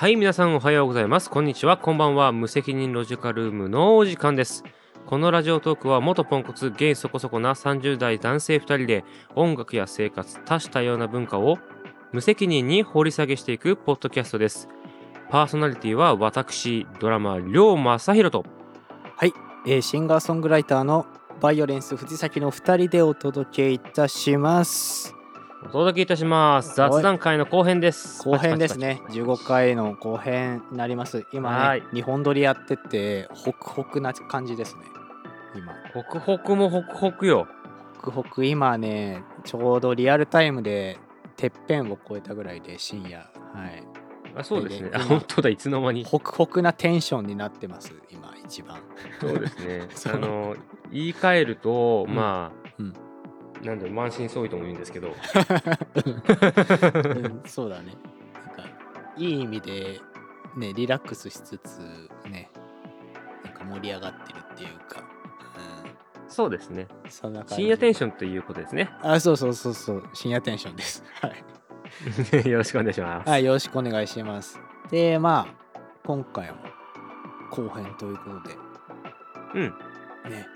はい、皆さんおはようございます。こんにちは、こんばんは。無責任ロジカルームのお時間です。このラジオトークは元ポンコツ、ゲイそこそこな30代男性2人で音楽や生活、多種多様な文化を無責任に掘り下げしていくポッドキャストです。パーソナリティは私、ドラマ、りょうまさひろと。はい、えーシンガーソングライターのバイオレンス藤崎の2人でお届けいたしますお届けいたします。雑談会の後編です。後編ですね。パチ15回の後編になります。今はい。ね日本撮りやっててホクホクな感じですね。今。ホクホクもホクホクよ。ホクホク。今ねちょうどリアルタイムでてっぺんを超えたぐらいで深夜。はい。あそうですね。あ本当だ、いつの間に。ホクホクなテンションになってます。今一番。そうですね。あの言い換えると、うん。まあ、うんなんだろう満身創痍とも言うんですけど うんそうだね。なんかいい意味でねリラックスしつつねなんか盛り上がってるっていうか、そうですねうん、そんな感じ。深夜テンシションということですね。あそうそうそうそう深夜テンションで す。はい。よろしくお願いします、はいよろしくお願いします。でまあ今回も後編ということでうんね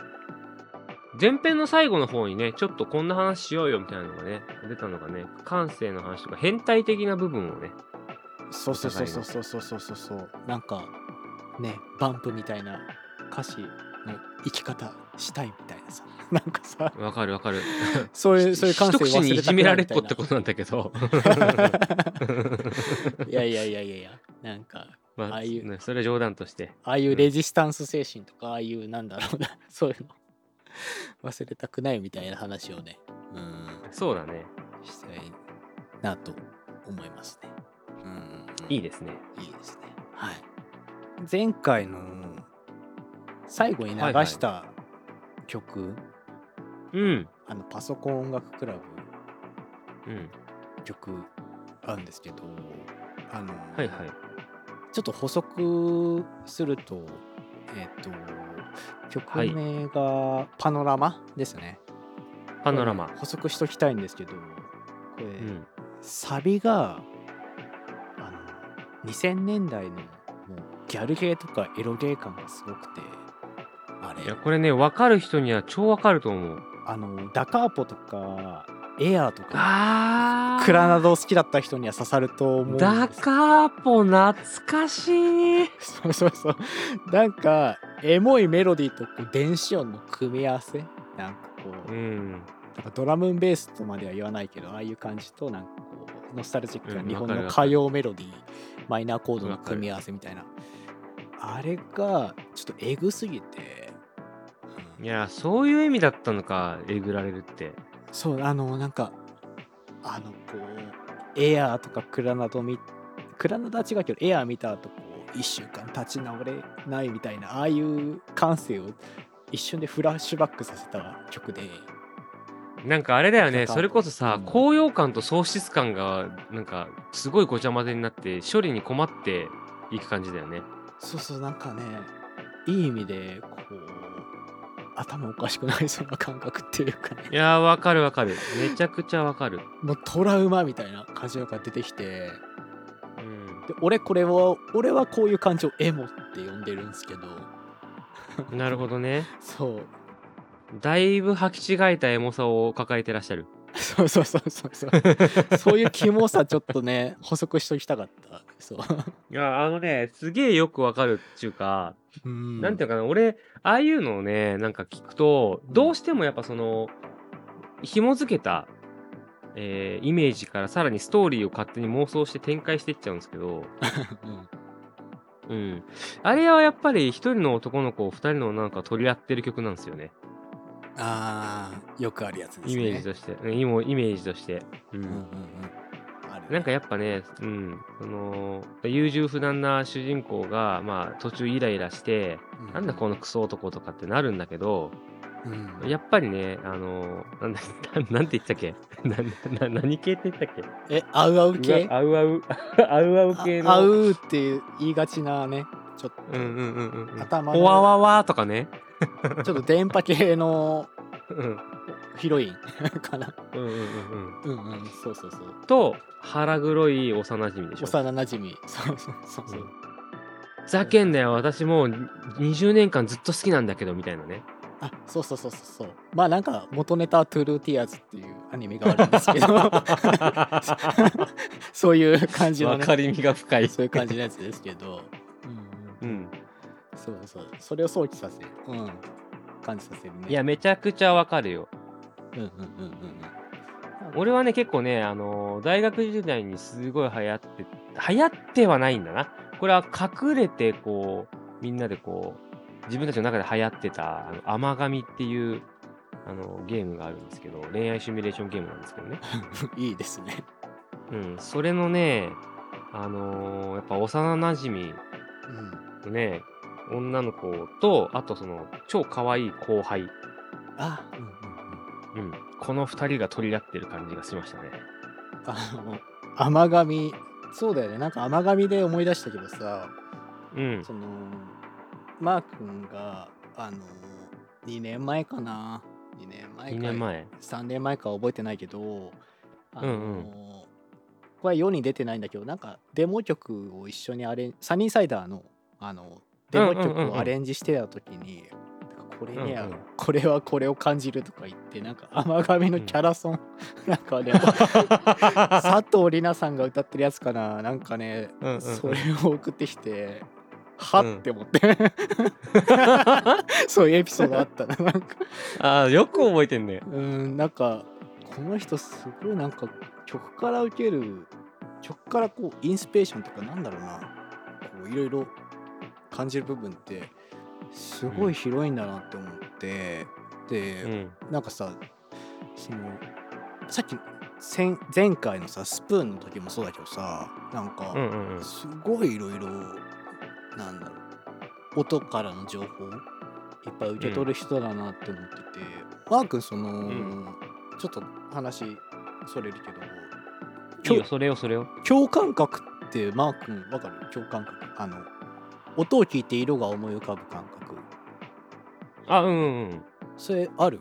前編の最後の方にねちょっとこんな話しようよみたいなのがね出たのがね感性の話とか変態的な部分をねそうそうそうそうそうそうそうそう。なんかねバンプみたいな歌詞の生き方したいみたいなさ。なんかさ。わかるわかる。そういうそういう感性一口にいじめられっ子ってこことなんだけど。いやいやいやいやいや。なんかまあああいうねそれは冗談として。ああいうレジスタンス精神とかああいうなんだろうな。そういうの 忘れたくないみたいな話をねうんそうだね。したいなと思いますね。うんいいですね。いいですね。はい。前回の最後に流した曲、うん。あのパソコン音楽クラブ。うん。曲あるんですけどあの、はいはい。ちょっと補足するとえっ、と曲名がパノラマですね、パノラマ。補足しときたいんですけどこれ、うん。サビがあの2000年代のもうギャルゲーとかエロゲー感がすごくてあれ。いやこれね分かる人には超分かると思う。あのダカーポとかエアーとかあクラナド好きだった人には刺さると思うダカーポ懐かしい。そうそうそう。なんかエモいメロディーとこう電子音の組み合わせ？なんかこう、うん。なんかドラムンベースとまでは言わないけどああいう感じとなんかこうノスタルジックなうん日本の歌謡メロディー、マイナーコードの組み合わせみたいな。あれがちょっとエグすぎて、うん。いやそういう意味だったのかえぐられるって。そうあのなんかあのこうエアーとかクラナドみクラナドは違うけどエアー見た後こう一週間立ち直れないみたいなああいう感性を一瞬でフラッシュバックさせた曲で。なんかあれだよね。それこそさうん。高揚感と喪失感がなんかすごいごちゃ混ぜになって処理に困っていく感じだよね。そうそうなんかねいい意味でこう頭おかしくなりそうな感覚っていうかね。いやーわかるわかる。めちゃくちゃわかる。もうトラウマみたいな感じが出てきて。うんで俺これは俺はこういう感情をエモって呼んでるんですけど。なるほどね。そう。だいぶ履き違えたエモさを抱えてらっしゃる。そうそうそうそう。そうそういうキモさちょっとね補足しときたかった。そう、いやあのねすげえよくわかるっていうかうん。なんていうのかな俺ああいうのをねなんか聞くとうん。どうしてもやっぱその紐付けた、えーイメージからさらにストーリーを勝手に妄想して展開していっちゃうんですけど、うん。うん、あれはやっぱり一人の男の子を二人のなんか取り合ってる曲なんですよね。あーよくあるやつですね。イメージとして、うん、イメージとして、ううんんうん。うんなんかやっぱね、うん、その優柔不断な主人公が、まあ、途中イライラして、なんだこのクソ男とかってなるんだけど、うん。やっぱりね、あのなんだ、な なんて言ったっけ？なな何系って言ったっけ？えあうあう系？うわあうあう、あうあう系の。ああうっていう言いがちなねちょっと、うんうんうんうんうん。頭の。ほわわわとかね。ちょっと電波系のうん。ヒロインかな。うんうんうんうん。うんそうそうそう。うんと腹黒い幼馴染でしょ。幼なじみそうそうそうそう、ふざけんなよ。私もう20年間ずっと好きなんだけどみたいなねあそうそうそうそう。そうまあなんか元ネタはトゥルーティアーズっていうアニメがあるんですけど。そういう感じの、ね、分かりみが深い。そういう感じのやつですけど、うんうん、うん。そうそう。それを想起させる、うん、感じさせるね。いやめちゃくちゃわかるよ。うんうんうんうんうん。俺はね結構ねあのー大学時代にすごい流行って流行ってはないんだな。これは隠れてこうみんなでこう自分たちの中で流行ってたあの甘神っていうあのゲームがあるんですけど恋愛シミュレーションゲームなんですけどね。いいですね。うんそれのねあのーやっぱ幼なじみうん。のね女の子とあとその超可愛い後輩、あうんうんうん。うん、この2人が取り合ってる感じがしましたね。あの甘神そうだよね。なんか甘神で思い出したけどさうん。そのマー君があの2年前かな。2年前か2年前？3年前かは覚えてないけどあの、うんうん。これは世に出てないんだけどなんかデモ曲を一緒にアレンサニーサイダーのあのデモ曲うんうんうんうん。をアレンジしてた時に、なんかこれには、うんうん。これはこれを感じるとか言ってなんか甘神のキャラソン、なんかね 佐藤里奈さんが歌ってるやつかな。なんかね、うんうんうん。それを送ってきてはうん。って思って、そういうエピソードあったななんか。ああよく覚えてんね。うんなんかこの人すごいなんか曲から受ける曲からこうインスピレーションとかなんだろうな。こういろいろ感じる部分ってすごい広いんだなって思って、うで、ん。なんかさそのさっき前前回のさスプーンの時もそうだけどさなんか、うんうんうん。すごいいろいろなんだろう。音からの情報いっぱい受け取る人だなって思ってて、マー君その、ん。ちょっと話それるけど。いいよそれよそれよ。共感覚ってマー君わかる？共感覚あの音を聞いて色が思い浮かぶ感覚。あうんうんうん。それある？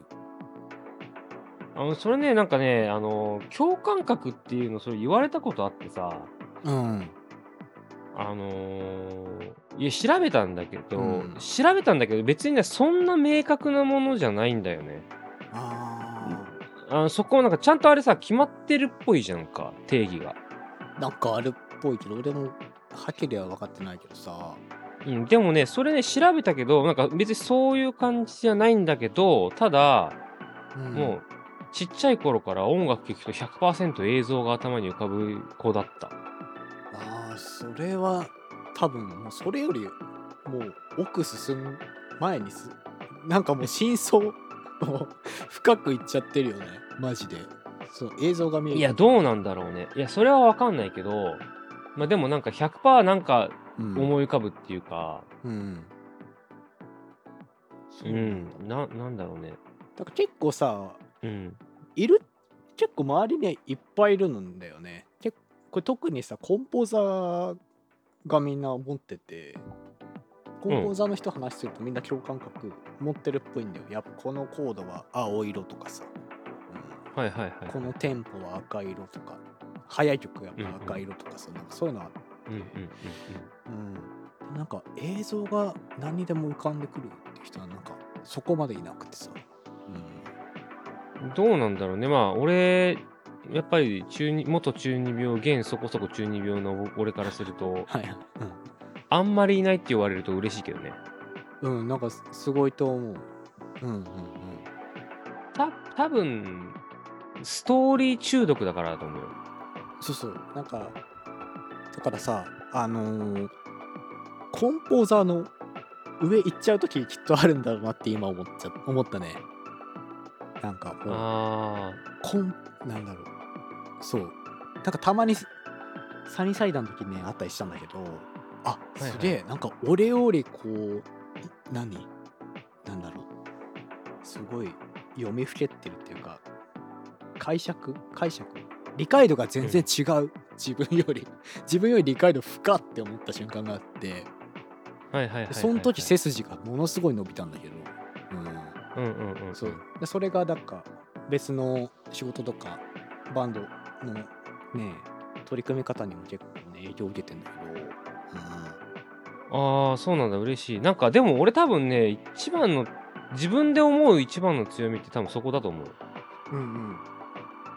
あのそれねなんかねあの共感覚っていうのそれ言われたことあってさ。うんあのーいや調べたんだけど、うん。調べたんだけど別にねそんな明確なものじゃないんだよね。ああのそこなんかちゃんとあれさ決まってるっぽいじゃんか定義が。ーなんかあるっぽいけど俺もはっきりは分かってないけどさ。うん、でもね、それね、調べたけど、なんか別にそういう感じじゃないんだけど、ただ、うん。もう、ちっちゃい頃から音楽聴くと100%映像が頭に浮かぶ子だった。それは多分もうそれよりもう奥進む前にすなんかもう真相を深くいっちゃってるよね。マジで。そう映像が見える。いや、どうなんだろうね。いや、それはわかんないけど、まあでもなんか100%なんかうん。思い浮かぶっていうか、うん。う、そうん。な、なんだろうね。だから結構さうん。いる結構周りにいっぱいいるんだよね。結これ特にさコンポーザーがみんな持っててコンポーザーの人話するとみんな共感覚持ってるっぽいんだよ。やっぱこのコードは青色とかさ、うんはいはいはい。このテンポは赤色とか。速い曲やっぱ赤色とかさ、なんかそういうのあって、うんうんうん。うん、なんか映像が何にでも浮かんでくるっていう人はなんかそこまでいなくてさ、うん、うん。どうなんだろうね。まあ、俺、やっぱり中二元中二病、現そこそこ中二病の俺からすると、はい。はい、あんまりいないって言われると嬉しいけどね。うん、うん、なんかすすごいと思う。うんうんうん。た多分ストーリー中毒だからだと思うよ。そうそう。なんかだからさあのーコンポーザーの上行っちゃう時きっとあるんだろうなって今思っちゃ思ったね。なんかもうあコンなんだろうそう。なんかたまにサニーサイダーの時にねあったりしたんだけどあはいはい。すげえ、なんか俺よりこうい何？なんだろう。すごい読みふけってるっていうか解釈？解釈？理解度が全然違う、自分より。自分より理解度深って思った瞬間があって。その時背筋がものすごい伸びたんだけど、うん、うんうんうん。そう。でそれがなんか別の仕事とかバンドのね取り組み方にも結構ね影響を受けてんだけど、ああそうなんだ。嬉しい。なんかでも俺多分ね一番の自分で思う一番の強みって多分そこだと思う。うん、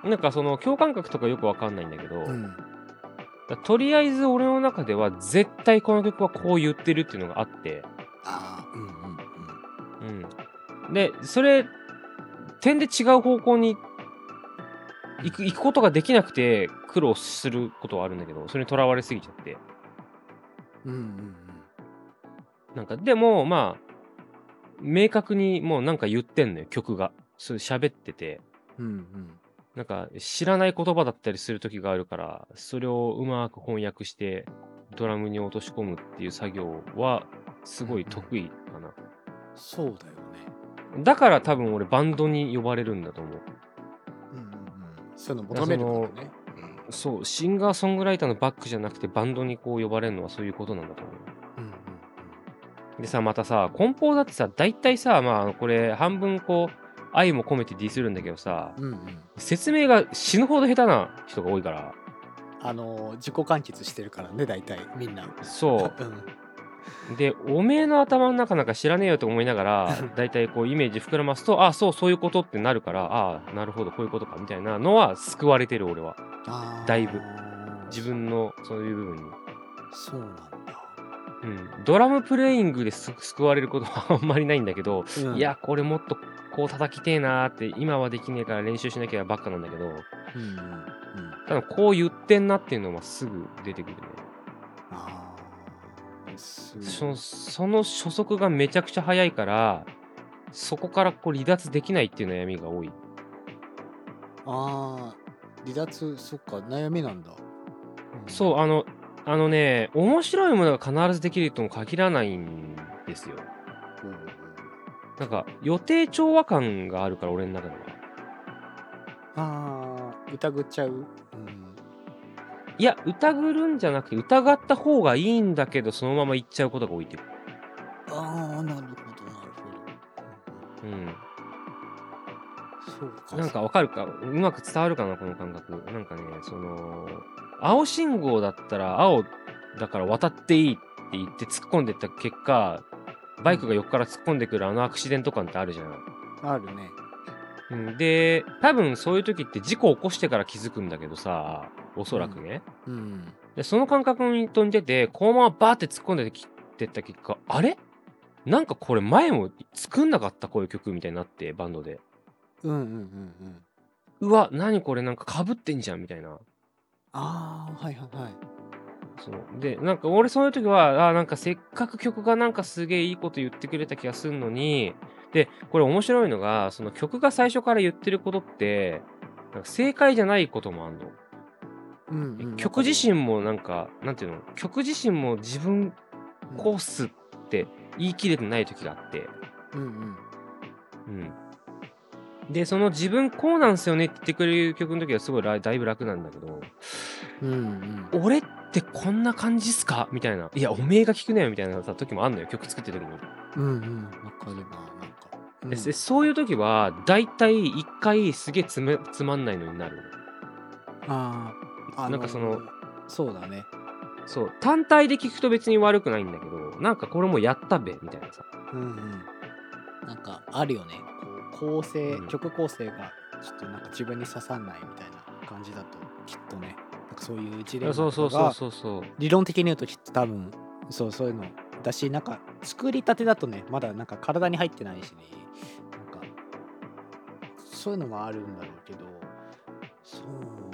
うん。なんかその共感覚とかよくわかんないんだけど、うん。とりあえず俺の中では絶対この曲はこう言ってるっていうのがあって。ああうんうんうん。うん。でそれ点で違う方向に行く行くことができなくて苦労することはあるんだけどそれにとらわれすぎちゃって。うんうんなんかでもまあ明確にもうなんか言ってんのよ曲が。そう喋ってて。うんうん。なんか知らない言葉だったりする時があるからそれをうまく翻訳してドラムに落とし込むっていう作業はすごい得意かな、そうだよね。だから多分俺バンドに呼ばれるんだと思う。うんうんうんそういうの求めるからね。そうシンガーソングライターのバックじゃなくてバンドにこう呼ばれるのはそういうことなんだと思ううんうんでさまたさ梱包だってさ大体さまあこれ半分こう愛も込めてディスるんだけどさうんうん。うん説明が死ぬほど下手な人が多いからあの自己完結してるからね大体みんなそうんうでおめえの頭の中なんか知らねえよと思いながら 大体こうイメージ膨らますとあそうそういうことってなるからああなるほどこういうことかみたいなのは救われてる俺は。だいぶ。自分のそういう部分に。そうなんだ。うん、ドラムプレイングです救われることは あんまりないんだけど、うん。いやこれもっとこう叩きてえなーって今はできねえから練習しなきゃばっかなんだけどうんうんうん。ただこう言ってんなっていうのはすぐ出てくるね。あそその初速がめちゃくちゃ速いからそこからこう離脱できないっていう悩みが多い。ああ離脱そっか悩みなんだ、そうあのあのね面白いものが必ずできるとも限らないんですよ。うんうんなんか予定調和感があるから俺の中では。ああ疑っちゃう、うん、いや、疑るんじゃなくて、疑った方がいいんだけど、そのまま行っちゃうことが多いっていう。ああなるほどなるほど、うん。うん、そうかなんかわかるか？うまく伝わるかな、この感覚。なんかね、その、青信号だったら、青だから渡っていいって言って突っ込んでった結果、バイクが横から突っ込んでくるあのアクシデント感ってあるじゃん。あるねうん、で、多分そういう時って事故起こしてから気づくんだけどさ、おそらくね。うんで、その感覚に飛んでて、このままバーって突っ込んできてった結果、あれ？なんかこれ前も作んなかったこういう曲みたいになって、バンドで。うんうんうんうんうわ、何これ？なんか被ってんじゃんみたいな。ああはいはいはいそうで、なんか俺そういう時は、あーなんかせっかく曲がなんかすげえいいこと言ってくれた気がするのに、で、これ面白いのが、その曲が最初から言ってることって、なんか正解じゃないこともあんの。うんうん曲自身もなんか、なんていうの？曲自身も自分こうっすって言い切れてない時があって、うんうん。うん。で、その自分こうなんすよねって言ってくれる曲の時はすごいらだいぶ楽なんだけど、うんうん。俺ってこんな感じっすか？みたいな。いや、おめえが聞くなよみたいなさ時もあんのよ、曲作ってる時に。うんうんわかるななんか。うん。でそういう時は、だいたい一回すげえつめつまんないのになる。あーあなんかそのそうだね。そう、単体で聞くと別に悪くないんだけど、なんかこれもやったべ、みたいなさ。うんうん。なんかあるよね。こう構成、うん。曲構成がちょっとなんか自分に刺さんないみたいな感じだときっとね。なんかそういう事例そうそうそうそうそう。理論的に言うときっと多分そうそういうのだしなんか作りたてだとねまだなんか体に入ってないしね。なんかそういうのもあるんだろうけどそう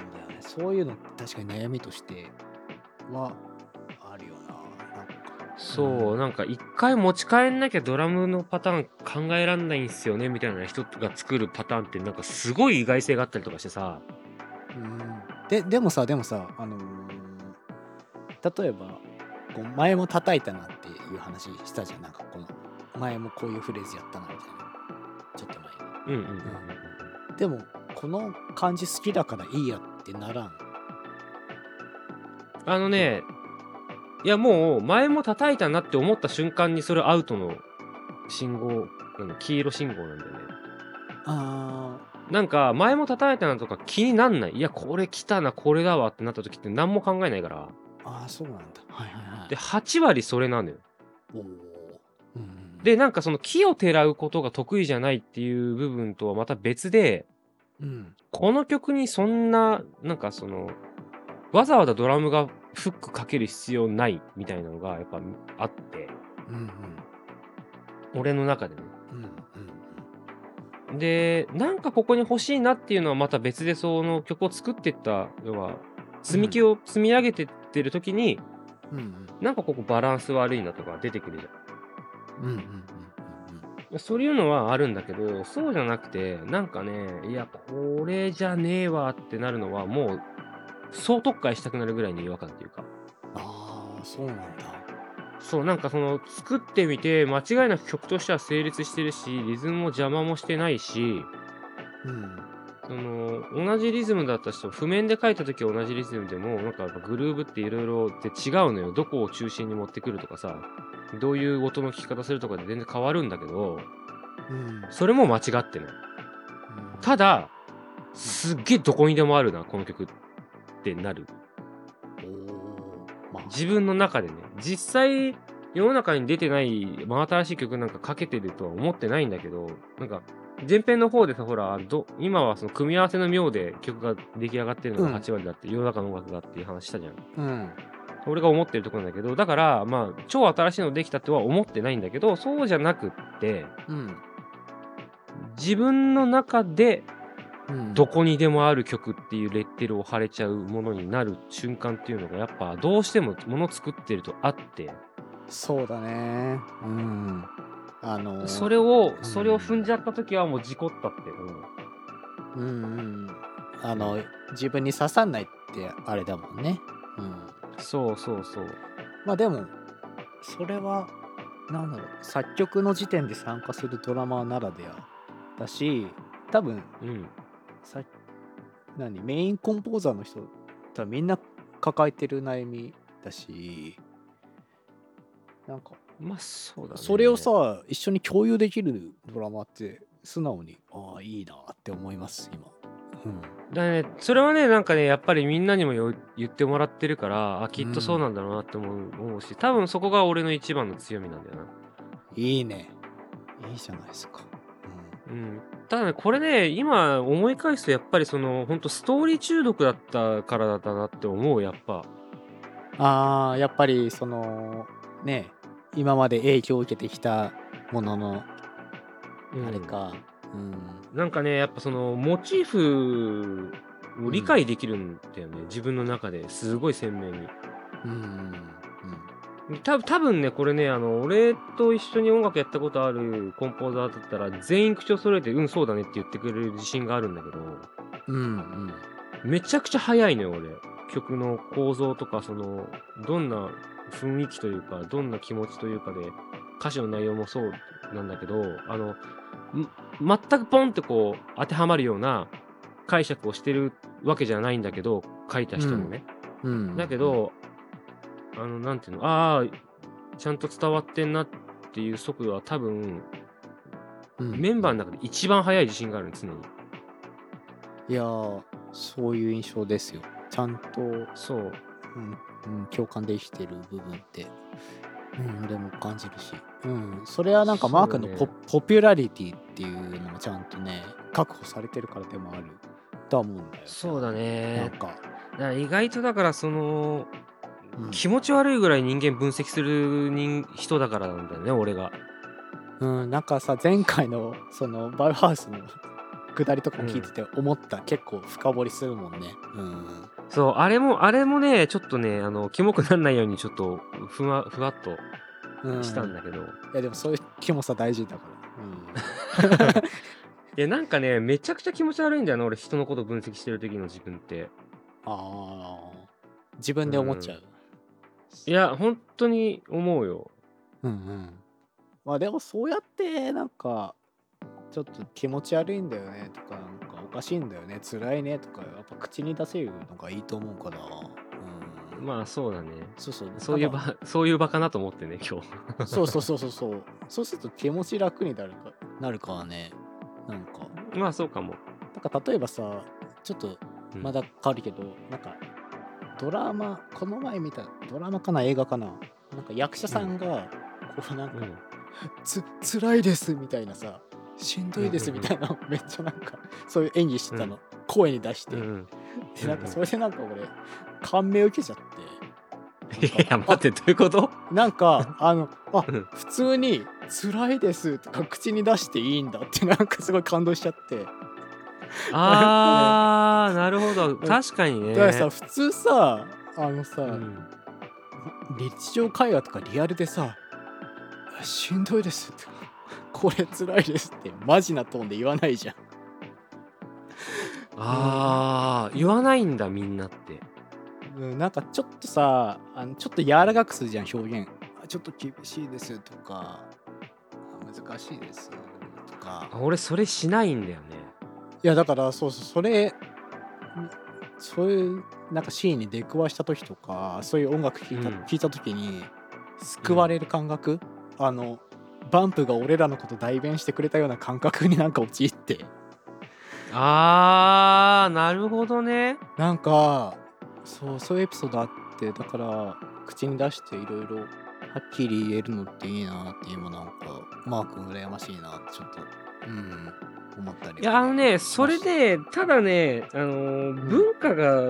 そういうの確かに悩みとしてはあるよな。なんか。そう、なんか一回持ち帰んなきゃドラムのパターン考えらんないんすよねみたいな人が作るパターンってなんかすごい意外性があったりとかしてさ、うん。ででもさでもさあのー例えばこう前も叩いたなっていう話したじゃん。なんかこの前もこういうフレーズやったなみたいな。ちょっと前に。うんうんうんうん。でもこの感じ好きだからいいやってならん。あのね、いやもう前も叩いたなって思った瞬間にそれアウトの信号うん黄色信号なんだよね。あなんか前も叩いたなとか気になんない。いやこれ来たなこれだわってなった時って何も考えないから。ーあーそうなんだ。はいはいはい。で8割それなのよ。おー。うん。でなんかその木をてらうことが得意じゃないっていう部分とはまた別でうん。この曲にそんななんかそのわざわざドラムがフックかける必要ないみたいなのがやっぱあって。うんうん。俺の中でねうんうんでなんかここに欲しいなっていうのはまた別でその曲を作ってった要は積み木を積み上げてってる時に、うんうん。なんかここバランス悪いなとか出てくるじゃん。うんうんうんそういうのはあるんだけど、そうじゃなくて、なんかね、いや、これじゃねえわってなるのは、もう、総特会したくなるぐらいの違和感っていうか、ああそうなんだ。そう、なんかその、作ってみて、間違いなく曲としては成立してるし、リズムも邪魔もしてないし、うん。その、同じリズムだった人、譜面で書いた時は同じリズムでも、なんかやっぱグルーブっていろいろって違うのよ。どこを中心に持ってくるとかさ、どういう音の聴き方するとかで全然変わるんだけど、うんそれも間違ってない。ただ、すっげえどこにでもあるな、この曲ってなる。まあ自分の中でね。実際、世の中に出てない真新しい曲なんかかけてるとは思ってないんだけど、なんか、前編の方でさ、ほら、ど今はその組み合わせの妙で曲が出来上がってるのうんが8割だって、世の中の音楽がっていう話したじゃん。うん俺が思ってるところなんだけど、だから、まあ、超新しいのできたとは思ってないんだけど、そうじゃなくって、うん。自分の中でうん。どこにでもある曲っていうレッテルを貼れちゃうものになる瞬間っていうのがやっぱどうしてももの作ってるとあって。そうだね。うん。あのーそれをうん。それを踏んじゃった時はもう事故ったってうん。うんあの自分に刺さんないってあれだもんね。うんうんそうそうそう。まあでもそれはなんだろう。作曲の時点で参加するドラマーならではだし多分うん。さ何？メインコンポーザーの人多分みんな抱えてる悩みだしなんかまあそうだね。それをさ一緒に共有できるドラマって素直にああいいなって思います今。うんだねそれはねなんかねやっぱりみんなにもよ言ってもらってるからあきっとそうなんだろうなって思う,、思うし多分そこが俺の一番の強みなんだよな。いいね。いいじゃないですか。うん、ただねこれね今思い返すとやっぱりその本当ストーリー中毒だったからだなって思うやっぱ。ああやっぱりそのね今まで影響を受けてきたもののうん。あれか。うんなんかねやっぱそのモチーフを理解できるんだよね、自分の中ですごい鮮明に。うんうん多分多分ねこれねあの俺と一緒に音楽やったことあるコンポーザーだったら全員口を揃えて「うんそうだね」って言ってくれる自信があるんだけどうんうん。めちゃくちゃ早いのよ俺。曲の構造とかそのどんな雰囲気というかどんな気持ちというかで歌詞の内容もそうなんだけどあのん全くポンってこう当てはまるような解釈をしてるわけじゃないんだけど書いた人もね、うん。だけどあのなんていうの？ああちゃんと伝わってんなっていう速度は多分うん。メンバーの中で一番速い自信があるの常に。いやーそういう印象ですよ。ちゃんと、う。んそううん、共感できてる部分って、うん、俺も感じるし、うん、それはなんかマークのポ,、ポピュラリティっていうのもちゃんとね確保されてるからでもある。とは思うんだよそうだなんねか、だ意外とだからそのうん。気持ち悪いぐらい人間分析する人人だからなんだよね俺が。うん、なんかさ前回のそのバイオハウスの下りとかも聞いてて思った、結構深掘りするもんね。うんそうあれもあれもねちょっとねあのキモくならないようにちょっとふわふわっとうん。したんだけど、いいやでもそういう気もさ大事だから、うん、やなんかねめちゃくちゃ気持ち悪いんだよな俺人のこと分析してる時の自分って。ああ自分で思っちゃう、いや本当に思うよ。うんうん。まあでもそうやってなんかちょっと気持ち悪いんだよねとかなんかおかしいんだよね。辛いねとかやっぱ口に出せるのがいいと思うから。うん。まあそうだね。そうそう。そういう場 そういう場かなと思ってね今日。らそうそうそうそうそう。そうすると気持ち楽になるかなるかはね。なんか。まあそうかも。なんか例えばさちょっとうん。まだ変わるけど、なんかドラマこの前見たドラマかな映画かな。なんか役者さんがこうなんか、うん。つ 辛いですみたいなさしんどいですみたいなめっちゃなんかそういう演技してたの、声に出して、うんでなんかそれでなんか俺感銘受けちゃって。いや待ってどういうこと？なんかあのあうん。普通に「辛いです」とか口に出していいんだってなんかすごい感動しちゃって。あー なるほど。確かにね。だからさ普通さあのさ、うん。日常会話とかリアルでさ「しんどいです」って「これ辛いです」ってマジなトーンで言わないじゃん。あー言わないんだみんなって。うん、なんかちょっとさあのちょっと柔らかくするじゃん表現。あちょっと厳しいですとかあ難しいですとか。あ俺それしないんだよね。いやだからそうそうそれんそういうなんかシーンに出くわした時とかそういう音楽聴いた,、うん。聞いた時に救われる感覚、あのバンプが俺らのこと代弁してくれたような感覚になんか陥って。あーなるほどね。なんかそうそういうエピソードあってだから口に出していろいろはっきり言えるのっていいなって今なんかマー君羨ましいなってちょっとうん思ったりいやあのねそれでただねあのー文化が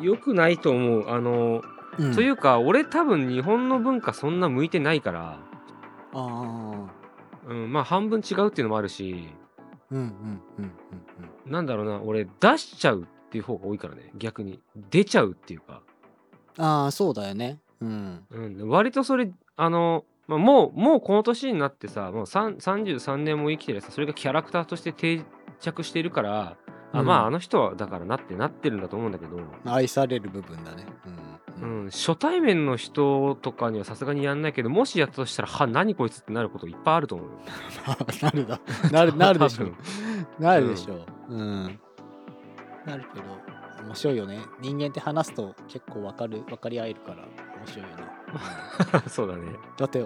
良くないと思う。あのーうん。というか俺多分日本の文化そんな向いてないから、ああうん、まあ半分違うっていうのもあるし。うんうんうんうんなんだろうな俺出しちゃうっていう方が多いからね。逆に。出ちゃうっていうか、うんああそうだよね。うん。うん、割とそれあの、まあ、もうもうこの年になってさもう3 33年も生きてるさそれがキャラクターとして定着してるから、あうん。まああの人はだからなってなってるんだと思うんだけど、愛される部分だね。うん。うん、初対面の人とかにはさすがにやんないけどもしやったとしたらは何こいつってなることいっぱいあると思うよ。なるだ。なる なるでしょ多分なるでしょう。うん。なるけど面白いよね。人間って話すと結構わかる分かり合えるから面白いよな、う んそうだね。だって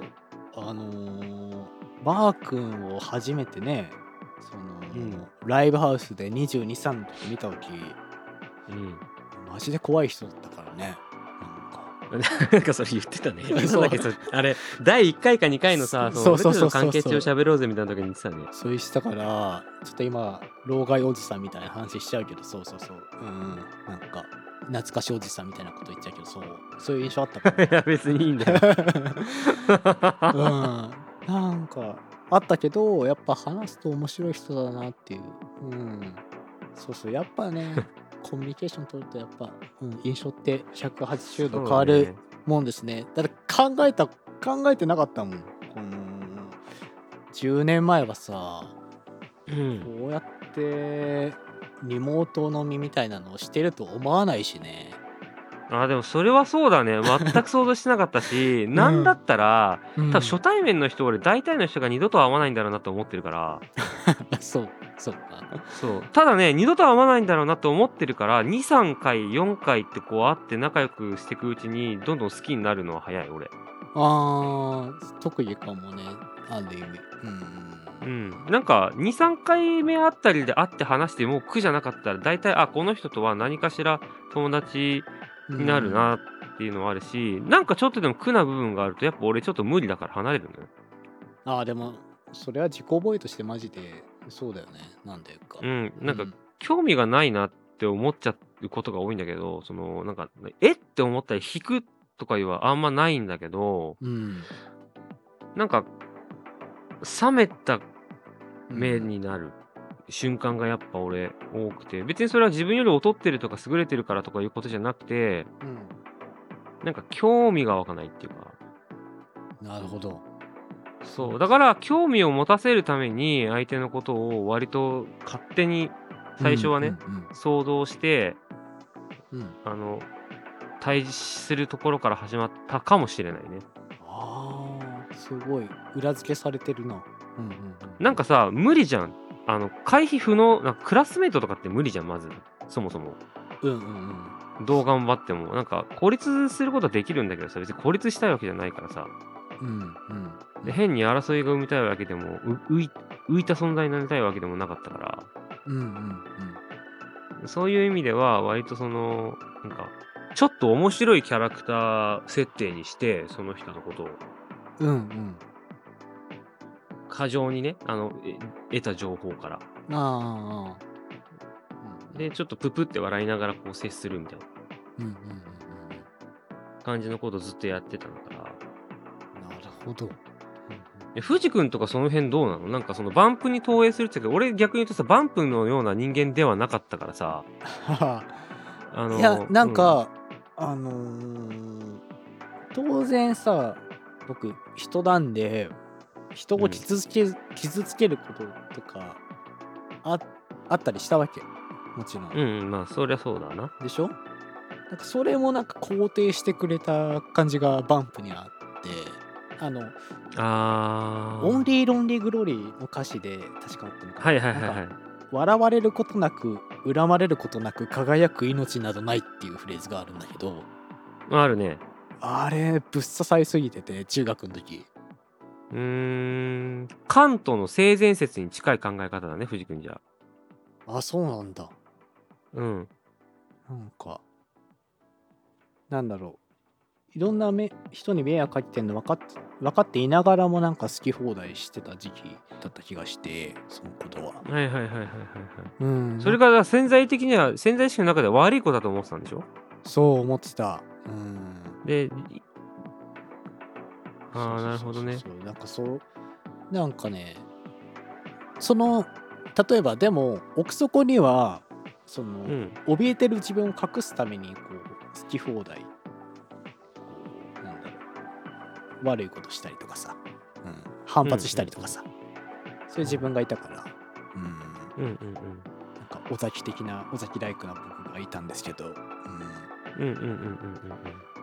あのーマー君を初めてねその、うん。ライブハウスで223の時見た時うん。マジで怖い人だったからね。なんか。なんかそれ言ってたね。あれ、第1回か2回のさ、そう。そうそう関係値を喋ろうぜみたいな時に言ってたね。そういうしたからちょっと今老害おじさんみたいな話しちゃうけどそうそうそう。うんうん。なんか懐かしいおじさんみたいなこと言っちゃうけどそう。そういう印象あったから。いや、別にいいんだよ。うん、なんかあったけどやっぱ話すと面白い人だなっていう、うん、そうそう。やっぱね コミュニケーション取るとやっぱ、うん、印象って180度変わるもんですね。だって考えた考えてなかったもん。この10年前はさそうだね。こうやってリモート飲みみたいなのをしてると思わないしね。うん。あ、でもそれはそうだね。全く想像してなかったし、なんだったら、多多分初対面の人、俺大体の人が二度と会わないんだろうなと思ってるから、そうそうかそう。ただね、二度と会わないんだろうなと思ってるから、2、3回、4回ってこう会って仲良くしていくうちに、どんどん好きになるのは早い、俺。あー特技かもねある意味うんうん。なんか、2、3回目あったりで会って話しても苦じゃなかったら、大体、あ、この人とは何かしら友達になるなっていうのはあるし、なんかちょっとでも苦な部分があると、やっぱ俺ちょっと無理だから離れるのよ。ああでもそれは自己覚えとしてマジでそうだよね。なんていうかうん。なんかう、興味がないなって思っちゃうことが多いんだけど、その、なんか、えっ？て思ったり引くとかいうはあんまないんだけど、うん。なんか、冷めたうん目になる瞬間がやっぱ俺多くて、別にそれは自分より劣ってるとか優れてるからとかいうことじゃなくて、うん。なんか興味が湧かないっていうか、なるほど。そう。だから興味を持たせるために相手のことを割と勝手に最初はね、うん想像して、うん。うんうん。あの、対峙するところから始まったかもしれないね。ああすごい。裏付けされてるな。うんうんうん。なんかさ、無理じゃん。あの、回避不能、なんかクラスメイトとかって無理じゃん、まず。そもそも。うんうんうんどう頑張っても。なんか、孤立することはできるんだけどさ、別に孤立したいわけじゃないからさ。うんうんで変に争いが生みたいわけでも、う浮い浮いた存在になりたいわけでもなかったからうんうんそういう意味では割とそのなんかちょっと面白いキャラクター設定にしてその人のことをうんうんうん過剰にねあのえ得た情報から。ああでちょっとププって笑いながらこう接するみたいな。うんうんうん感じのことをずっとやってたのから。うんなるほど。え藤君とかその辺どうなの？なんかそのバンプに投影するって言うけど俺逆に言うとさバンプのような人間ではなかったからさ。あのいやなんか、あのー当然さ僕人なんで人を傷つけ,、傷つけることとかああったりしたわけ。もちろん、うん、まあそりゃそうだな。でしょ？なんかそれもなんか肯定してくれた感じがバンプにあってあのあー。オンリー・ロンリー・グローリーの歌詞で確かあったのかな？はいはいはいなんかはい笑われることなく恨まれることなく輝く命などないっていうフレーズがあるんだけどあるね。あれぶっ刺さりすぎてて中学の時うーん。カントの性善説に近い考え方だね藤君じゃあ。そうなんだ。うん。なんかなんだろう。いろんなめ人に迷惑かけてんの分かって分かっていながらもなんか好き放題してた時期だった気がしてそのことは。はいはいはいはいはいはい。うん。それが潜在的には潜在意識の中では悪い子だと思ってたんでしょ？そう思ってた。うん。でああなるほどねなんかそうなんかねその例えばでも奥底にはその、うん。怯えてる自分を隠すためにこう好き放題。なんだろう。悪いことしたりとかさ、うん、反発したりとかさ、そういう自分がいたから、うん、うんうんなんか尾崎的な尾崎ライクな僕がいたんですけど、うん、うんうんうんうんうん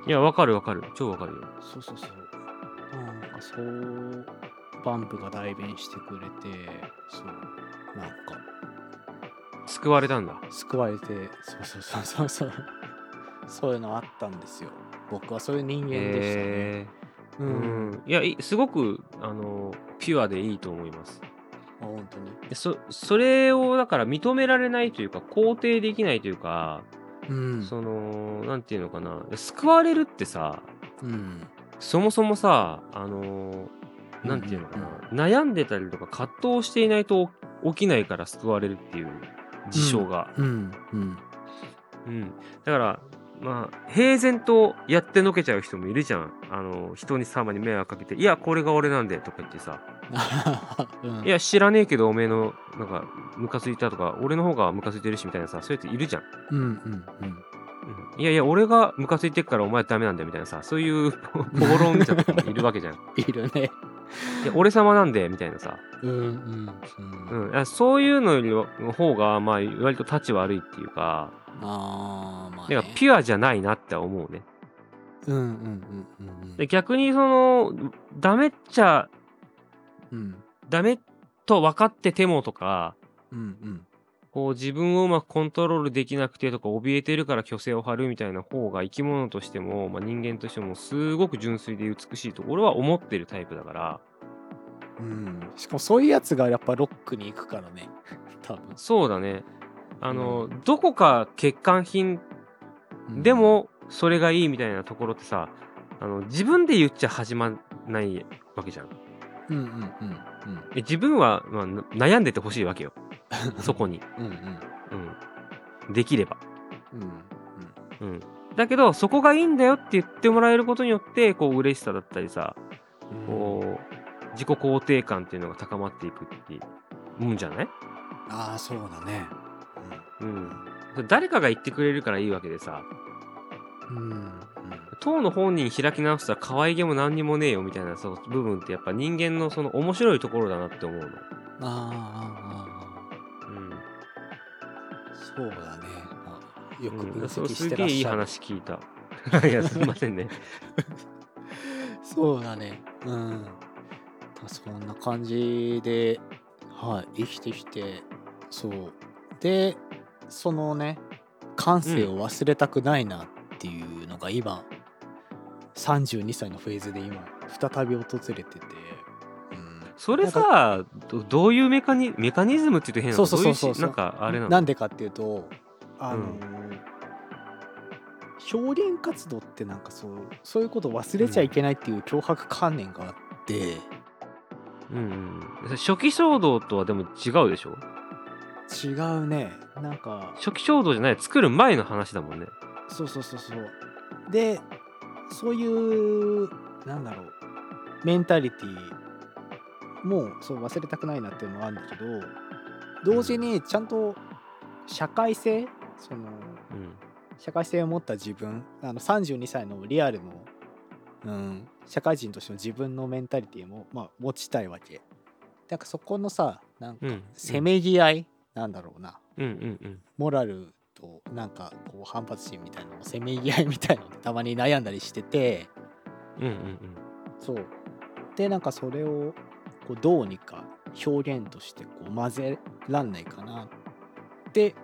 うん。いやわかるわかる。超わかるよ。そうそうそうなん。かそうバンプが代弁してくれてそう。なんか。救われたんだ。救われてそうそうそうそうそう。そういうのあったんですよ。僕はそういう人間でしたね、へうえうん。んいやいすごくあのピュアでいいと思います。あ本当に？でそそれをだから認められないというか肯定できないというか、うん。そのなんていうのかな。救われるってさうんそもそもさあのなんていうのかな、悩んでたりとか葛藤していないと起きないから救われるっていう事象が、うんうんうん。だからまあ平然とやってのけちゃう人もいるじゃん。あの人に様に迷惑かけて「いやこれが俺なんで」とか言ってさ。うん。いや知らねえけどおめえのなんかムカついたとか俺の方がムカついてるしみたいなさそういうやついるじゃん、うんうんうんうん、いやいや俺がムカついてるからお前ダメなんだよみたいなさそういう 討論者とかもいるわけじゃん。い いるね。や俺様なんでみたいなさ、うんうんう。ん。うん、そういうのよりの方がまあ割と立ち悪いっていうかあーまあ、ね、だからピュアじゃないなって思うね。うんうんうんうんうん。で逆にそのダメっちゃうん。ダメと分かっててもとかうんうんこう自分をうまくコントロールできなくてとか怯えてるから虚勢を張るみたいな方が生き物としても、まあ、人間としてもすごく純粋で美しいと俺は思ってるタイプだから。うん。しかもそういうやつがやっぱロックに行くからね。多分。そうだね。あの、どこか欠陥品うん。でもそれがいいみたいなところってさあの自分で言っちゃ始まんないわけじゃん。うんうんうんえ自分は、まあ、な悩んでてほしいわけよ そこに、うんうん。うん、できれば。うんうん、だけどそこがいいんだよって言ってもらえることによってこう嬉しさだったりさうん。こう自己肯定感っていうのが高まっていくっていうもんじゃない、ああそうだね。うん、誰かが言ってくれるからいいわけでさ。うんうん。当の本人開き直したら可愛げも何にもねえよみたいなその部分ってやっぱ人間のその面白いところだなって思うの。あーあそうだねあよく分析しすげえいいてらっしゃる、話聞いた。いやすいませんね。そうだね。うん。そんな感じではい生きてきてそう。でそのね感性を忘れたくないなっていうのが今、32歳のフェーズで今再び訪れてて、うん、それさどどういうメカニメカニズムって言うと変なのそうそうそうそう。なんかあれなの？なんでかっていうとあのうん。ー表現活動ってなんかそうそういうことを忘れちゃいけないっていう脅迫観念があって、うんうん、初期衝動とはでも違うでしょ？違うね。なんか初期衝動じゃない作る前の話だもんね。そうそうそうそう。でそういうなんだろうメンタリティもそう忘れたくないなっていうのがあるんだけど同時にちゃんと社会性そのうん。社会性を持った自分あの32歳のリアルの、うん、社会人としての自分のメンタリティも、まあ、持ちたいわけ。なんかそこのさなんかうんせめぎ合い、なんだろうな。うんうんうん。モラルとなんかこう反発心みたいなのせめぎ合いみたいなのでたまに悩んだりしてて。うんうんうん。そう。でなんかそれをこうどうにか表現としてこう混ぜらんないかなってこ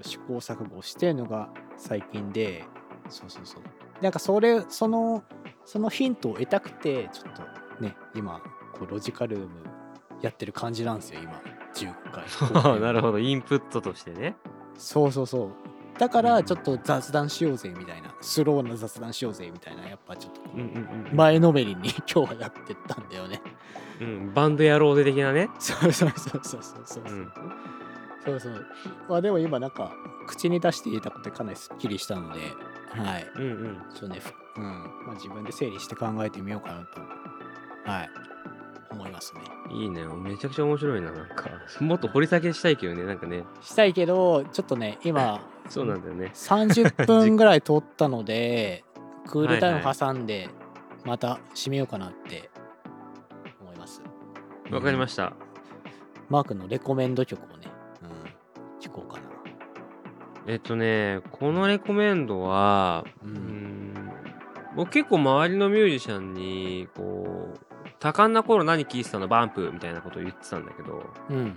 う試行錯誤してるのが最近でそうそうそう。なんかそれそのそのヒントを得たくてちょっとね今こうロジカルームやってる感じなんですよ今15回。なるほど。インプットとしてね。そうそうそう。だかうんらちょっと雑談しようぜみたいなスローな雑談しようぜみたいなやっぱちょっと前のめりに 今日はやってったんだよねうん、バンドやろうで的なね。そうそうそうそうそうそうう、ん。そうそう。まあでも今なんか口に出して言えたことでかなりすっきりしたのではい。うんうん。ちょっとねふうん。まあ自分で整理して考えてみようかなとはい。思いますね。いいね。めちゃくちゃ面白いななんか。もっと掘り下げしたいけどねなんかね。したいけどちょっとね今 そうなんだよね。30分ぐらい撮ったので クールタイム挟んでまた締めようかなってわかりましした。マークのレコメンド曲をね、うん、聞こうかな。えっとねこのレコメンドはううんん僕結構周りのミュージシャンにこう多感な頃何聴いてたの？バンプみたいなことを言ってたんだけど、うん。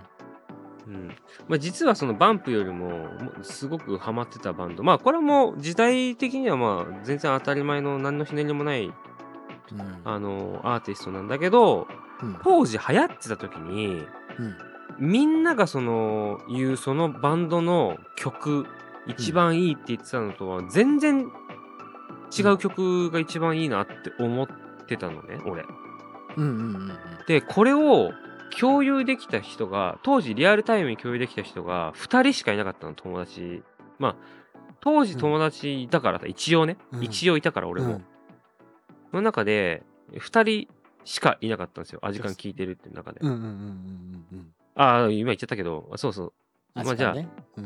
うん。まあ、実はそのバンプよりもすごくハマってたバンド。まあこれはもう時代的にはまあ全然当たり前の何のひねりもないうん。あのアーティストなんだけどうん当時流行ってた時にうん。みんながその言うそのバンドの曲一番いいって言ってたのとは全然違う曲が一番いいなって思ってたのね俺。うんうんうんうん。でこれを共有できた人が当時リアルタイムに共有できた人が2人しかいなかったの友達。まあ当時友達だからさ、一応ね、うん。一応いたから俺も、うん。の中で2人しかいなかったんですよ。アジカン聞いてるっていう中で、うんうんうんうんうんうん。ああ今言っちゃったけどそうそう。あまあじゃあそうねう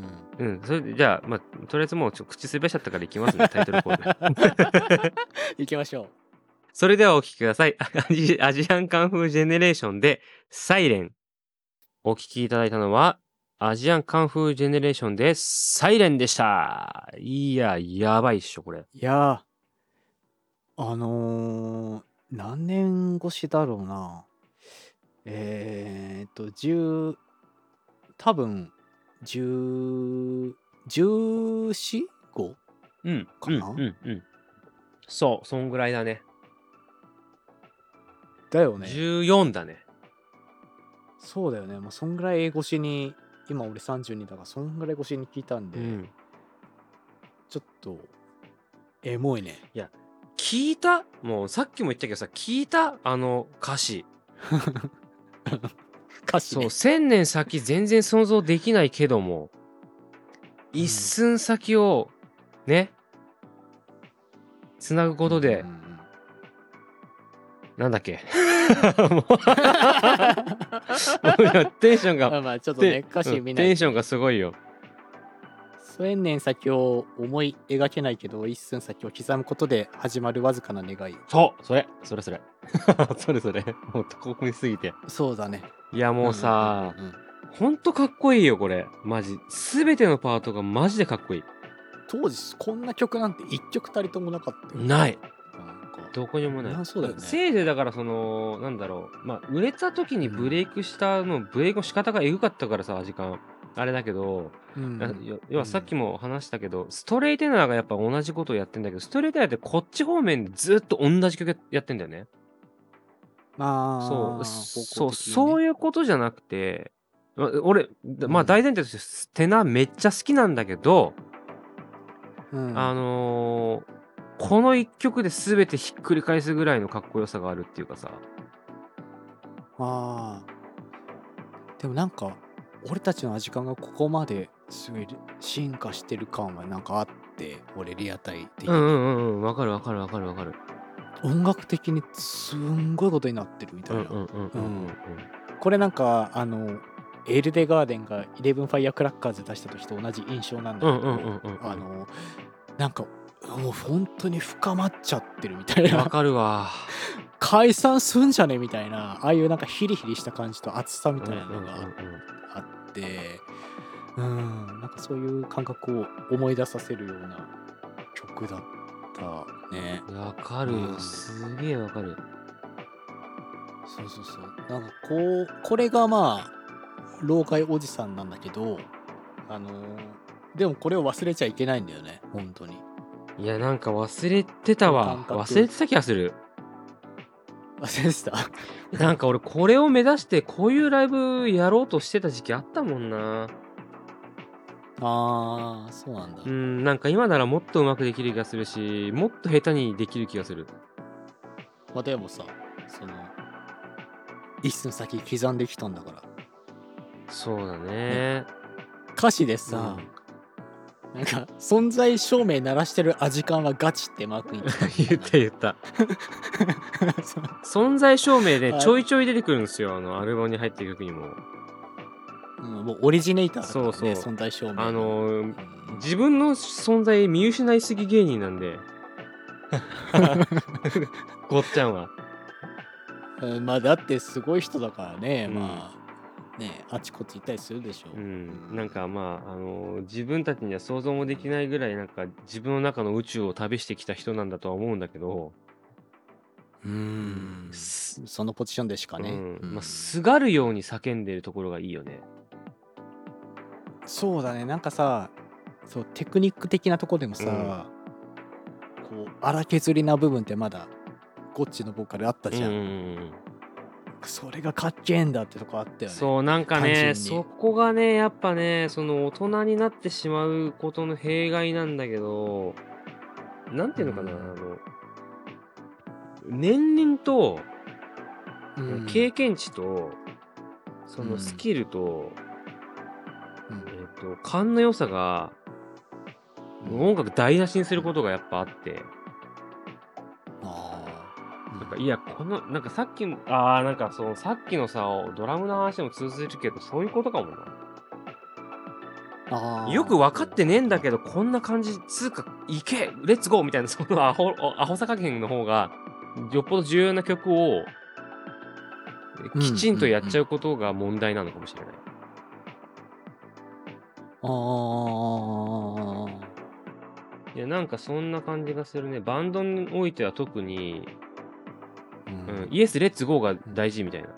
ん。うん。それでじゃあまあとりあえずもうちょ口滑っちゃったからいきますね タイトルコール。行きましょそれではお聴きください。アジアジアンカンフージェネレーションでサイレン。お聴きいただいたのはアジアンカンフージェネレーションでサイレンでした。いや、やばいっしょ、これ。ういやーあのー何年越しだろうなえー、っと10多分10 14? 5? うん。かな？うん、うん、うん。そう、そんぐらいだね。だよね14だね。そうだよねもうそんぐらい越しに今俺32だからそんぐらい越しに聞いたんで、うん。ちょっとエモいね聞いた？もうさっきも言ったけどさ、聞いた？あの歌詞。そう、歌詞ね。千年先全然想像できないけども、一寸先をね、つなぐことでうん、なんだっけ？テンションが、まあまあちょっとねテ歌詞見ないうんテンションがすごいよ。千年先を思い描けないけど一寸先を刻むことで始まるわずかな願いそう それそれそれそれそれもうここにすぎて。そうだねいやもうさ、うんうんうんほんとかっこいいよこれ。マジ。すべてのパートがマジでかっこいい。当時こんな曲なんて一曲たりともなかったよない。どこにもない。なそうだよねせいぜいだからそのなんだろうまあ売れた時にブレイクしたの、ブレイクの仕方がエグかったからさ時間あれだけど、うん。あ要要はさっきも話したけど、ストレイテナーがやっぱ同じことをやってんだけどストレイテナーってこっち方面でずっと同じ曲やってんだよね。ああ、そう、方そう、そういうことじゃなくて、ま俺、まあうん大前提としてテナーめっちゃ好きなんだけど、うん、あのーこの一曲で全てひっくり返すぐらいのかっこよさがあるっていうかさ、ああ。でもなんか、俺たちの味感がここまですごい進化してる感はなんかあって、俺リアタイ的に、うんうんうんうん、わかるわかるわかるわかる。音楽的にすんごいことになってるみたいな。これなんか、あの、エルデガーデンがイレブンファイアクラッカーズ出した時と同じ印象なんだけど、あの、なんか、もう本当に深まっちゃってるみたいうん。わな。かるわ。解散すんじゃねみたいな、ああいうなんかヒリヒリした感じと熱さみたいなのが。あってうんなんかそういう感覚を思い出させるような曲だったねわかるよ。うんすげえわかる。そうそうそうなんかこうこれがまあ老害おじさんなんだけどあのーでもこれを忘れちゃいけないんだよね本当にいや、なんか忘れてたわ感。覚忘れてた気がする。忘れてた？なんか俺これを目指してこういうライブやろうとしてた時期あったもんな。あーそうなんだ、うん、なんか今ならもっとうまくできる気がするし、もっと下手にできる気がする。まあでもさその一寸先刻んできたんだからそうだね。歌詞でさ、なんか存在証明鳴らしてる味感はガチってマークに 言った言った。存在証明ではいちょいちょい出てくるんですよ。あの、アルバムに入ってる曲にも。うん、もうオリジネーターね、そうそう存在証明あの自分の存在見失いすぎ芸人なんで。ごっちゃんは。うんまあだってすごい人だからね、うんまあねあちこち行ったりするでしょ。う、ん。なんかまあ、あのー自分たちには想像もできないぐらい、なんか自分の中の宇宙を旅してきた人なんだとは思うんだけど、うん。すそのポジションでしかね、まあ、すがるように叫んでるところがいいよね。そうだね。なんかさそうテクニック的なとこでもさ、こう荒削りな部分ってまだゴッチのボーカルあったじゃんそれがかっけえんだってとこあったよね。そうなんかねそこがねやっぱねその大人になってしまうことの弊害なんだけどなんていうのかな、うん。あの年輪とうん。経験値と、そうん。のスキルと、うん。えっ、と勘の良さが音楽台無しにすることがやっぱあって、かいやこのなんかさっきのあーなんかそのさっきのさドラムの話でも通ずるけどそういうことかもな。よく分かってねえんだけど、こんな感じ、つうか、行けレッツゴーみたいな、そのアホ、アホさ加減の方が、よっぽど重要な曲を、うんきちんとやっちゃうことが問題なのかもしれない。あーいや、なんかそんな感じがするね。バンドにおいては特に、うん。うん、イエス、レッツゴーが大事みたいな。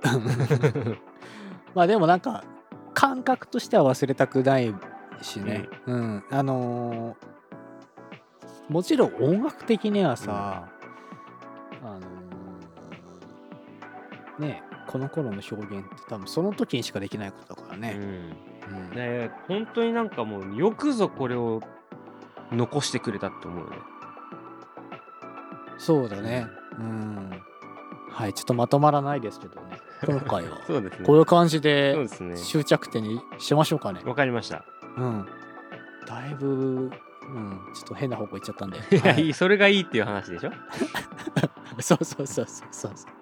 まあでもなんか感覚としては忘れたくないしね、うん。あのーもちろん音楽的にはさ、あのーねこの頃の表現って多分その時にしかできないことだからうね、ん。うん。ね本当になんかもう、よくぞこれを残してくれたって思うよね。そうだね。うん。はいちょっとまとまらないですけどね。今回は。そうですね。こういう感じで。終着点にしましょうかね。わかりました。うん。だいぶうん。ちょっと変な方向行っちゃったんで。いや、はい。それがいいっていう話でしょ？そうそうそうそうそうそう。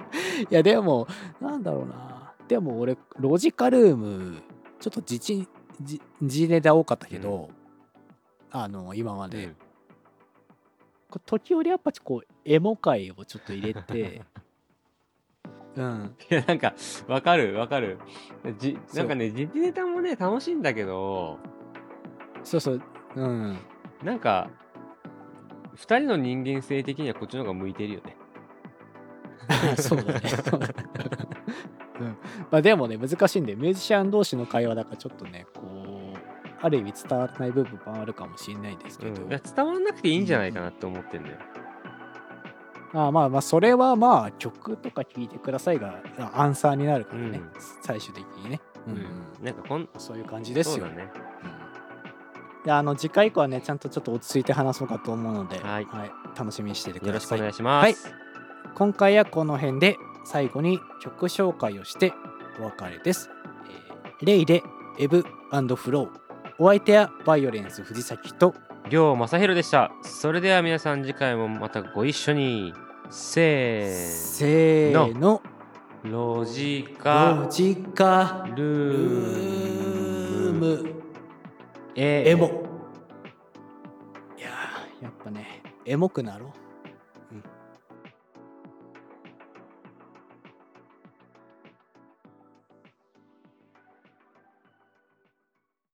いやでもなんだろうな。でも俺ロジカルームちょっと自信じ自ネタ多かったけど、あの今まで、時折やっぱこうエモ回をちょっと入れて うん。いや、なんか、わかる、わかる。じなんかね、実ネタもね、楽しいんだけど、そうそう。うん。なんか、二人の人間性的にはこっちの方が向いてるよね。そうだね。そうん。まあでもね難しいんでミュージシャン同士の会話だからちょっとねこうある意味伝わらない部分もあるかもしれないですけど、うん、いや伝わんなくていいんじゃないかなって思ってんだよ。あまあまあそれはまあ曲とか聴いてくださいがあアンサーになるからね、うん。最終的にね、ううん。ん、なんかこんそういう感じですよ。そうだね。であの次回以降はねちゃんとちょっと落ち着いて話そうかと思うので、はい。楽しみにしててくよろしくださいお願いします、はい。今回はこの辺で最後に曲紹介をしてお別れです、えーレイでエブフローお相手はバイオレンス藤崎と亮正弘でした。それでは皆さん次回もまたご一緒に。せーせーの。ロジロカジカルルーーム。エエモ。いやーやっぱねエモくなろう